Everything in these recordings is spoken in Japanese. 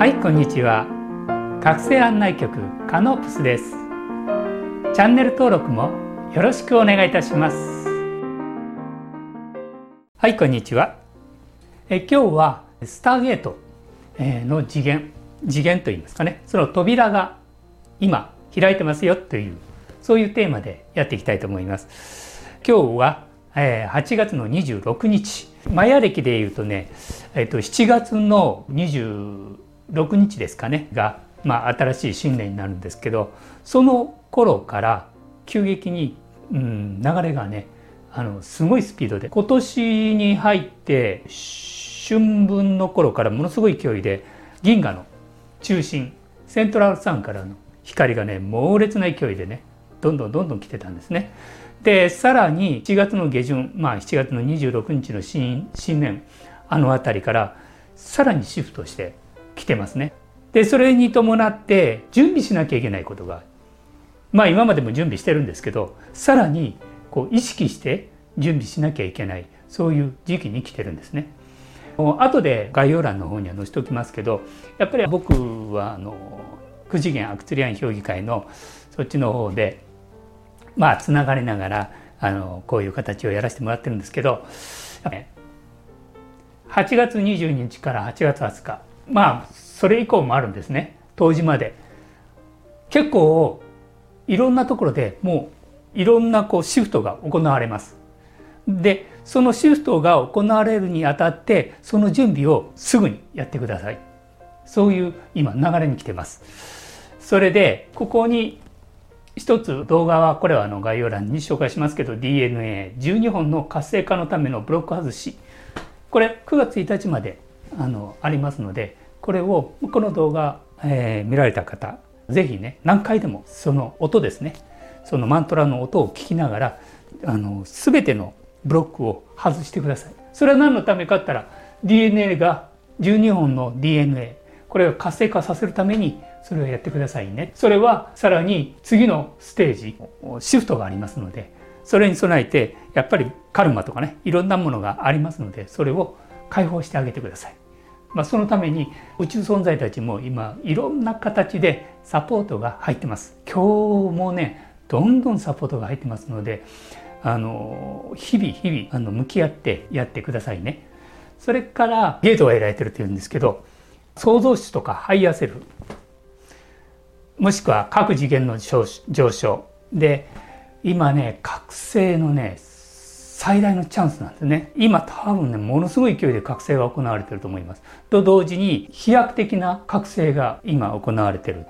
はいこんにちは。覚醒案内局カノープスです。チャンネル登録もよろしくお願いいたします。はいこんにちは。え今日はスターゲートの次元次元といいますかね。その扉が今開いてますよというそういうテーマでやっていきたいと思います。今日は8月の26日。マヤ暦でいうとね、えっと、7月の26日ですかねが、まあ、新しい新年になるんですけどその頃から急激に、うん、流れがねあのすごいスピードで今年に入って春分の頃からものすごい勢いで銀河の中心セントラルサンからの光がね猛烈な勢いでねどんどんどんどん来てたんですね。でさらに7月の下旬まあ7月の26日の新新年あの辺りからさらにシフトしてきてますね。でそれに伴って準備しなきゃいけないことがまあ今までも準備してるんですけどさらにこう意識して準備しなきゃいけないそういう時期に来てるんですね。後で概要欄の方には載せておきますけどやっぱり僕はあの9次元アクツリアン評議会のそっちの方でまあつながりながらあのこういう形をやらせてもらってるんですけど8月22日から8月20日まあそれ以降もあるんですね。当時まで。結構いろんなところでもういろんなこうシフトが行われます。でそのシフトが行われるにあたってその準備をすぐにやってください。そういう今流れに来てます。それでここに一つ動画はこれはあの概要欄に紹介しますけど DNA12 本の活性化のためのブロック外し。これ9月1日まであのありますのでこれをこの動画、えー、見られた方是非ね何回でもその音ですねそのマントラの音を聞きながらあの全てのブロックを外してください。それは何のためかって言ったら DNA が12本の DNA これを活性化させるためにそれをやってくださいね。それはさらに次のステージシフトがありますのでそれに備えてやっぱりカルマとかねいろんなものがありますのでそれを解放してあげてください。まあ、そのために宇宙存在たちも今いろんな形でサポートが入ってます。今日もねどんどんサポートが入ってますのであの日々日々あの向き合ってやってくださいね。それからゲートが得られてるっていうんですけど創造主とかハイヤーセルフもしくは各次元の上昇で今ね覚醒のね最大のチャンスなんですね。今多分ねものすごい勢いで覚醒が行われてると思います。と同時に飛躍的な覚醒が今行われてる。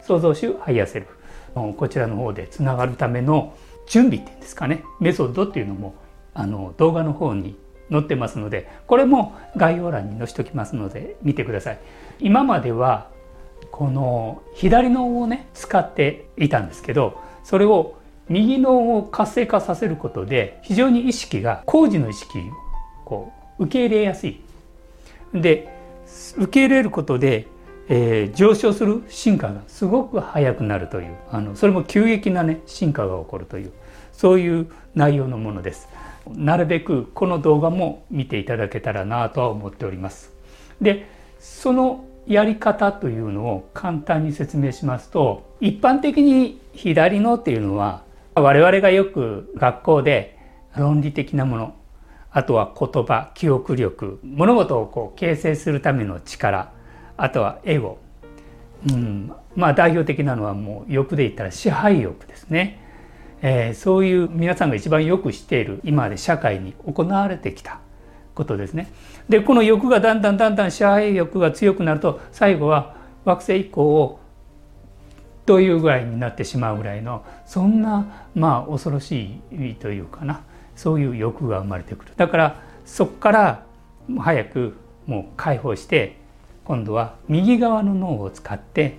創造主ハイヤーセルフ。こちらの方でつながるための準備っていうんですかね。メソッドっていうのもあの動画の方に載ってますのでこれも概要欄に載せておきますので見てください。今まではこの左脳をね使っていたんですけどそれを右脳を活性化させることで非常に意識が工事の意識をこう受け入れやすい。で受け入れることで、えー、上昇する進化がすごく速くなるというあのそれも急激なね進化が起こるというそういう内容のものです。なるべくこの動画も見ていただけたらなとは思っております。でそのやり方というのを簡単に説明しますと一般的に左脳っていうのは我々がよく学校で論理的なものあとは言葉記憶力物事をこう形成するための力あとはエゴ、うん、まあ代表的なのはもう欲で言ったら支配欲ですね、えー、そういう皆さんが一番よく知っている今まで社会に行われてきたことですね。でこの欲がだんだんだんだん支配欲が強くなると最後は惑星以降をというぐらいになってしまうぐらいのそんなまあ恐ろしいというかな。そういう欲が生まれてくる。だからそこから早くもう解放して今度は右側の脳を使って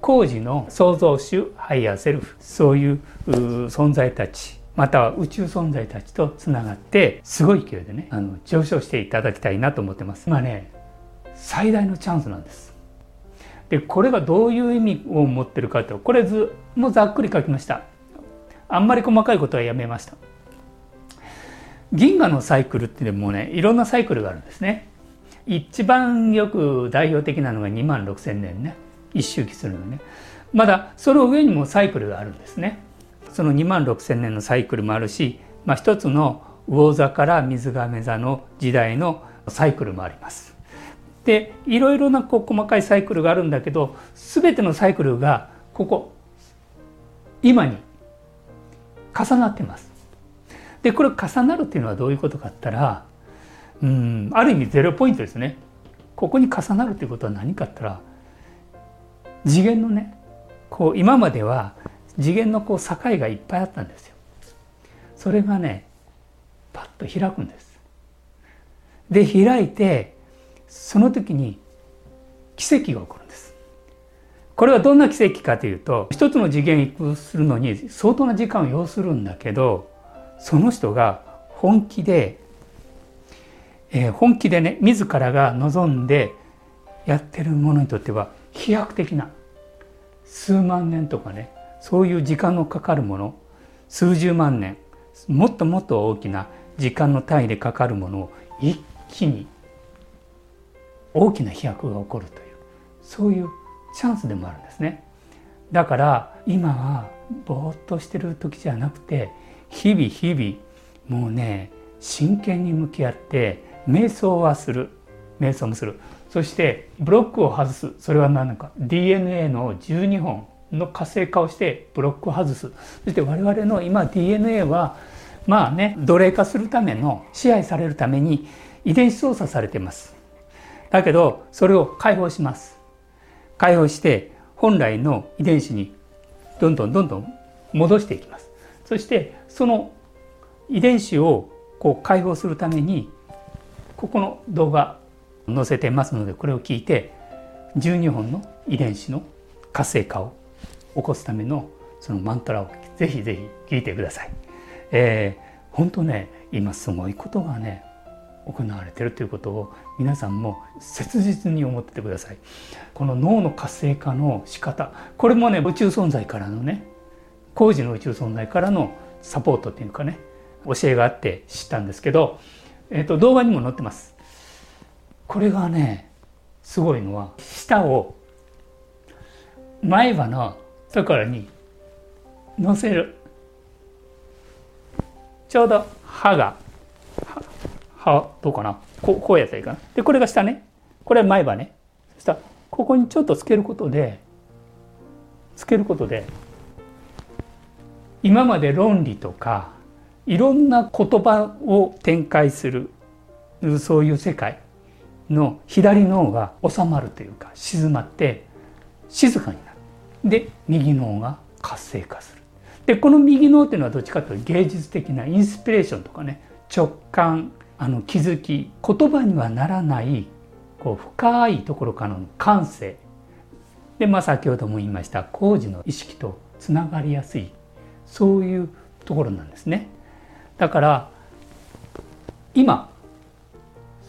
高次の創造主ハイヤーセルフそういう存在たちまたは宇宙存在たちとつながってすごい勢いでねあの上昇していただきたいなと思ってます。今ね最大のチャンスなんです。でこれがどういう意味を持ってるかとこれ図もざっくり書きました。あんまり細かいことはやめました。銀河のサイクルっていうのもねいろんなサイクルがあるんですね。一番よく代表的なのが2万6千年ね。一周期するのね。まだその上にもサイクルがあるんですね。その2万6千年のサイクルもあるし、まあ、一つの魚座から水亀座の時代のサイクルもあります。でいろいろなこう細かいサイクルがあるんだけど全てのサイクルがここ今に重なってます。でこれ重なるっていうのはどういうことかって言ったらうんある意味ゼロポイントですね。ここに重なるということは何かって言ったら次元のねこう今までは次元のこう境がいっぱいあったんですよ。それがねパッと開くんです。で開いてその時に奇跡が起こるんです。これはどんな奇跡かというと一つの次元移行するのに相当な時間を要するんだけどその人が本気でえー、本気でね自らが望んでやってるものにとっては飛躍的な数万年とかねそういう時間のかかるもの数十万年もっともっと大きな時間の単位でかかるものを一気に大きな飛躍が起こるというそういうチャンスでもあるんですね。だから今はぼーっとしてる時じゃなくて日々日々もうね真剣に向き合って瞑想はする。瞑想もする。そしてブロックを外す。それは何なのか DNA の12本の活性化をしてブロックを外す。そして我々の今 DNA はまあね奴隷化するための支配されるために遺伝子操作されてます。だけどそれを解放します解放して本来の遺伝子にどんどんどんどん戻していきますそしてその遺伝子をこう解放するためにここの動画載せてますのでこれを聞いて12本の遺伝子の活性化を起こすためのそのマントラをぜひぜひ聞いてください。えー、本当ね今すごいことがね行われてるということを皆さんも切実に思っててください。この脳の活性化の仕方。これもね宇宙存在からのね工事の宇宙存在からのサポートっていうかね教えがあって知ったんですけどえーと、動画にも載ってます。これがねすごいのは舌を前歯のところに乗せる。ちょうど歯が歯どうかな。こうこうやったらいいかな。でこれが下ね。これは前歯ね。そしたらここにちょっとつけることでつけることで今まで論理とかいろんな言葉を展開するそういう世界の左脳が収まるというか静まって静かになる。で右脳が活性化する。でこの右脳っていうのはどっちかというと芸術的なインスピレーションとかね。直感あの気づき言葉にはならないこう深いところからの感性でまあ先ほども言いました高次の意識とつながりやすいそういうところなんですね。だから今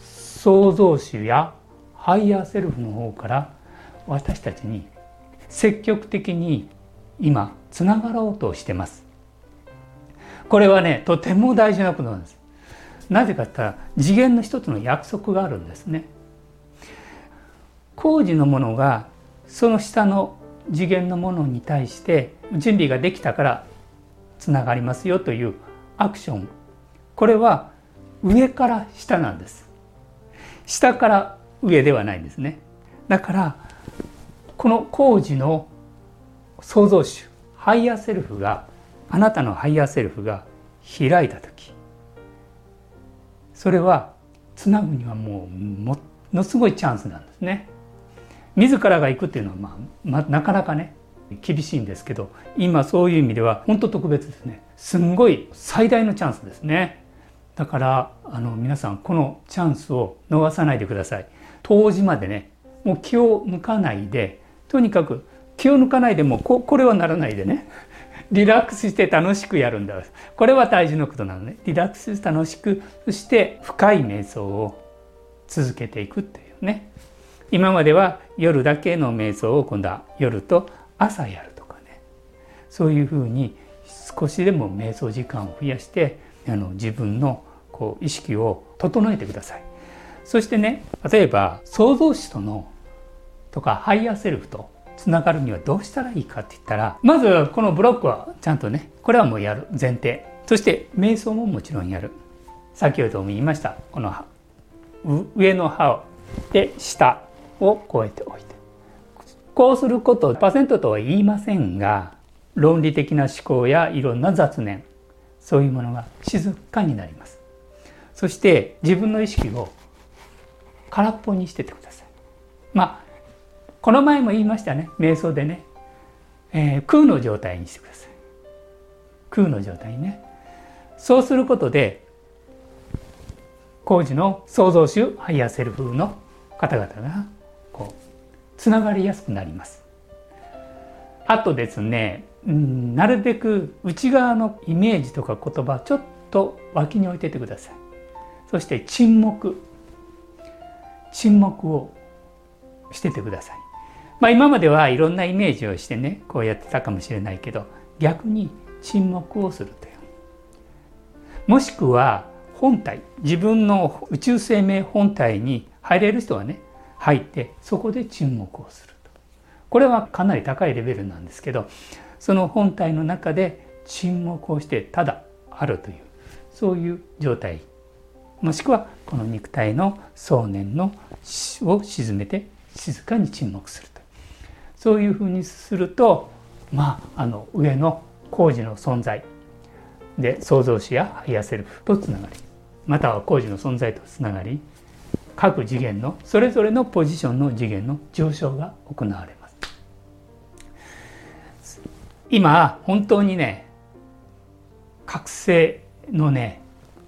創造主やハイヤーセルフの方から私たちに積極的に今つながろうとしてます。これはねとても大事なことなんです。なぜかって言ったら次元の一つの約束があるんですね。工事のものがその下の次元のものに対して準備ができたからつながりますよというアクション。これは上から下なんです。下から上ではないんですね。だからこの高次の創造主ハイヤーセルフがあなたのハイヤーセルフが開いた時それはつなぐにはもうものすごいチャンスなんですね。自らが行くっていうのは、まあ、まあ、なかなかね厳しいんですけど今そういう意味では本当特別ですね。すんごい最大のチャンスですね。だからあの皆さんこのチャンスを逃さないでください。当時までねもう気を抜かないでとにかく気を抜かないでもここれはならないでねリラックスして楽しくやるんだ。これは大事なことなのね。リラックス楽しくそして深い瞑想を続けていくっていうね。今までは夜だけの瞑想を今度は夜と朝やるとかね。そういうふうに少しでも瞑想時間を増やしてあの自分のこう意識を整えてください。そしてね例えば創造主とのとかハイヤーセルフとつながるにはどうしたらいいかって言ったらまずこのブロックはちゃんとねこれはもうやる前提。そして瞑想ももちろんやる。先ほども言いました。この上の歯をで舌をこうやって置いて。こうすることパーセントとは言いませんが論理的な思考やいろんな雑念そういうものが静かになります。そして自分の意識を空っぽにしててください。まあこの前も言いましたね。瞑想でね、えー、空の状態にしてください。空の状態にね。そうすることで高次の創造主ハイヤーセルフの方々がこうつながりやすくなります。あとですね、なるべく内側のイメージとか言葉ちょっと脇に置いててください。そして沈黙。沈黙をしててください。まあ今まではいろんなイメージをしてねこうやってたかもしれないけど逆に沈黙をするという。もしくは本体自分の宇宙生命本体に入れる人はね入ってそこで沈黙をすると。これはかなり高いレベルなんですけどその本体の中で沈黙をしてただあるというそういう状態。もしくはこの肉体の想念のを沈めて静かに沈黙すると。そういうふうにするとまああの上の高次の存在で創造主やハイヤーセルフとつながりまたは高次の存在とつながり各次元のそれぞれのポジションの次元の上昇が行われます。今本当にね覚醒のね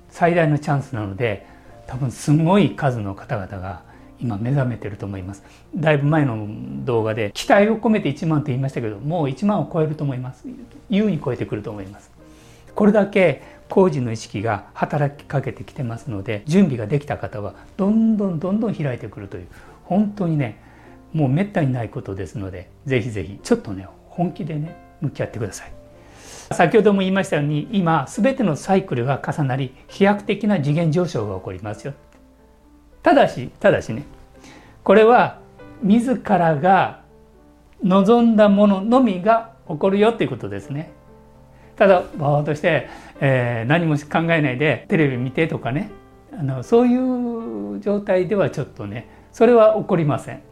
最大のチャンスなので多分すごい数の方々が今目覚めてると思います。だいぶ前の動画で期待を込めて1万と言いましたけどもう1万を超えると思います。優に超えてくると思います。これだけ工事の意識が働きかけてきてますので準備ができた方はどんどんどんどん開いてくるという本当にねもうめったにないことですのでぜひぜひちょっとね本気でね向き合ってください。先ほども言いましたように今全てのサイクルが重なり飛躍的な次元上昇が起こりますよ。ただしただしねこれは自らが望んだもののみが起こるよっていうことですね。ただぼーっとして、えー、何も考えないでテレビ見てとかねあのそういう状態ではちょっとねそれは起こりません。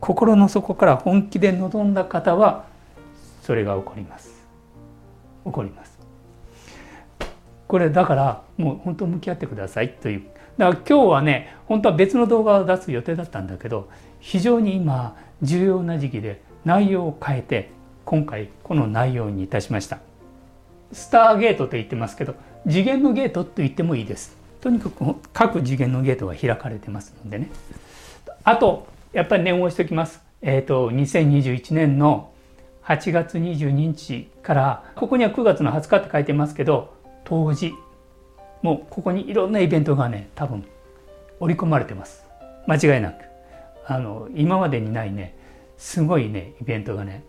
心の底から本気で望んだ方はそれが起こります。起こります。これだからもう本当向き合ってくださいというだから今日はね本当は別の動画を出す予定だったんだけど非常に今重要な時期で内容を変えて今回この内容にいたしました。スターゲートと言ってますけど次元のゲートと言ってもいいです。とにかく各次元のゲートが開かれてますのでね。あとやっぱり念を押しておきます。えっ、ー、と2021年の8月22日からここには9月の20日って書いてますけど当時もうここにいろんなイベントがね多分織り込まれてます。間違いなく。あの今までにないねすごいねイベントがね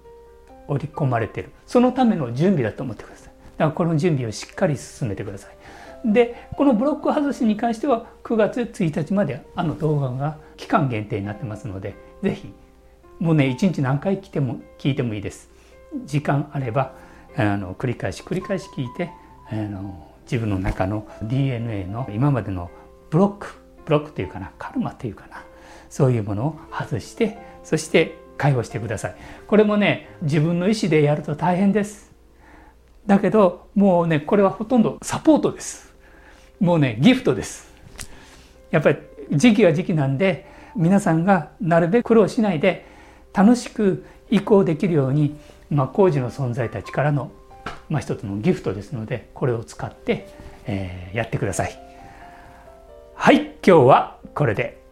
織り込まれてる。そのための準備だと思ってください。だからこの準備をしっかり進めてください。でこのブロック外しに関しては9月1日まであの動画が期間限定になってますので是非もうね一日何回来ても聞いてもいいです。時間あればあの繰り返し繰り返し聞いてあの自分の中の DNA の今までのブロックブロックというかなカルマというかなそういうものを外してそして介護してください。これもね自分の意思でやると大変です。だけどもうねこれはほとんどサポートです。もうねギフトです。やっぱり時期は時期なんで皆さんがなるべく苦労しないで楽しく移行できるように、まあ、工事の存在たちからのまあ、一つのギフトですのでこれを使って、えー、やってください。はい今日はこれで